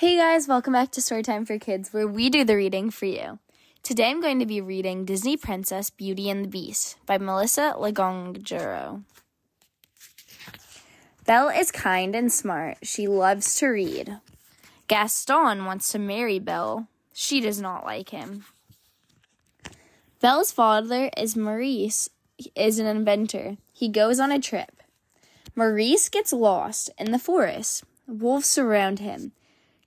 guys, welcome back to Storytime for Kids, where we do the reading for you. Today I'm going to be reading Disney Princess Beauty and the Beast by Melissa Lagonegro. Belle is kind and smart. She loves to read. Gaston wants to marry Belle. She does not like him. Belle's father is Maurice, is an inventor. He goes on a trip. Maurice gets lost in the forest. Wolves surround him.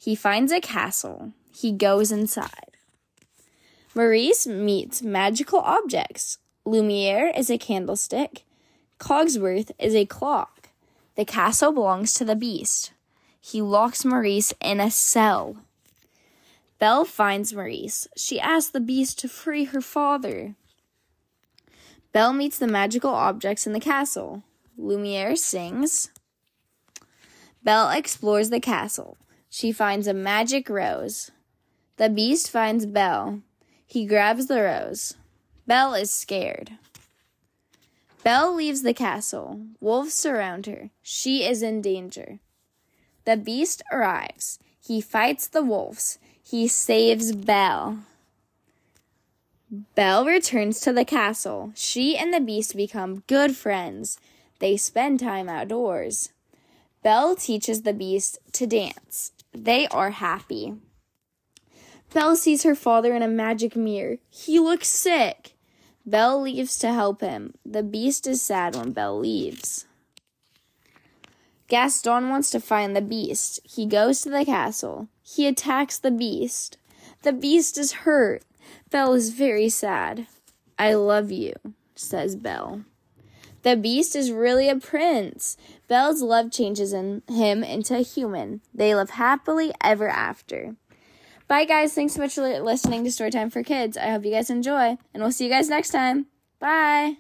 He finds a castle. He goes inside. Maurice meets magical objects. Lumiere is a candlestick. Cogsworth is a clock. The castle belongs to the beast. He locks Maurice in a cell. Belle finds Maurice. She asks the beast to free her father. Belle meets the magical objects in the castle. Lumiere sings. Belle explores the castle. She finds a magic rose. The beast finds Belle. He grabs the rose. Belle is scared. Belle leaves the castle. Wolves surround her. She is in danger. The beast arrives. He fights the wolves. He saves Belle. Belle returns to the castle. She and the beast become good friends. They spend time outdoors. Belle teaches the beast to dance. They are happy. Belle sees her father in a magic mirror. He looks sick. Belle leaves to help him. The beast is sad when Belle leaves. Gaston wants to find the beast. He goes to the castle. He attacks the beast. The beast is hurt. Belle is very sad. I love you, says Belle. The beast is really a prince. Belle's love changes him into a human. They live happily ever after. Bye, guys. Thanks so much for listening to Storytime for Kids. I hope you guys enjoy, and we'll see you guys next time. Bye.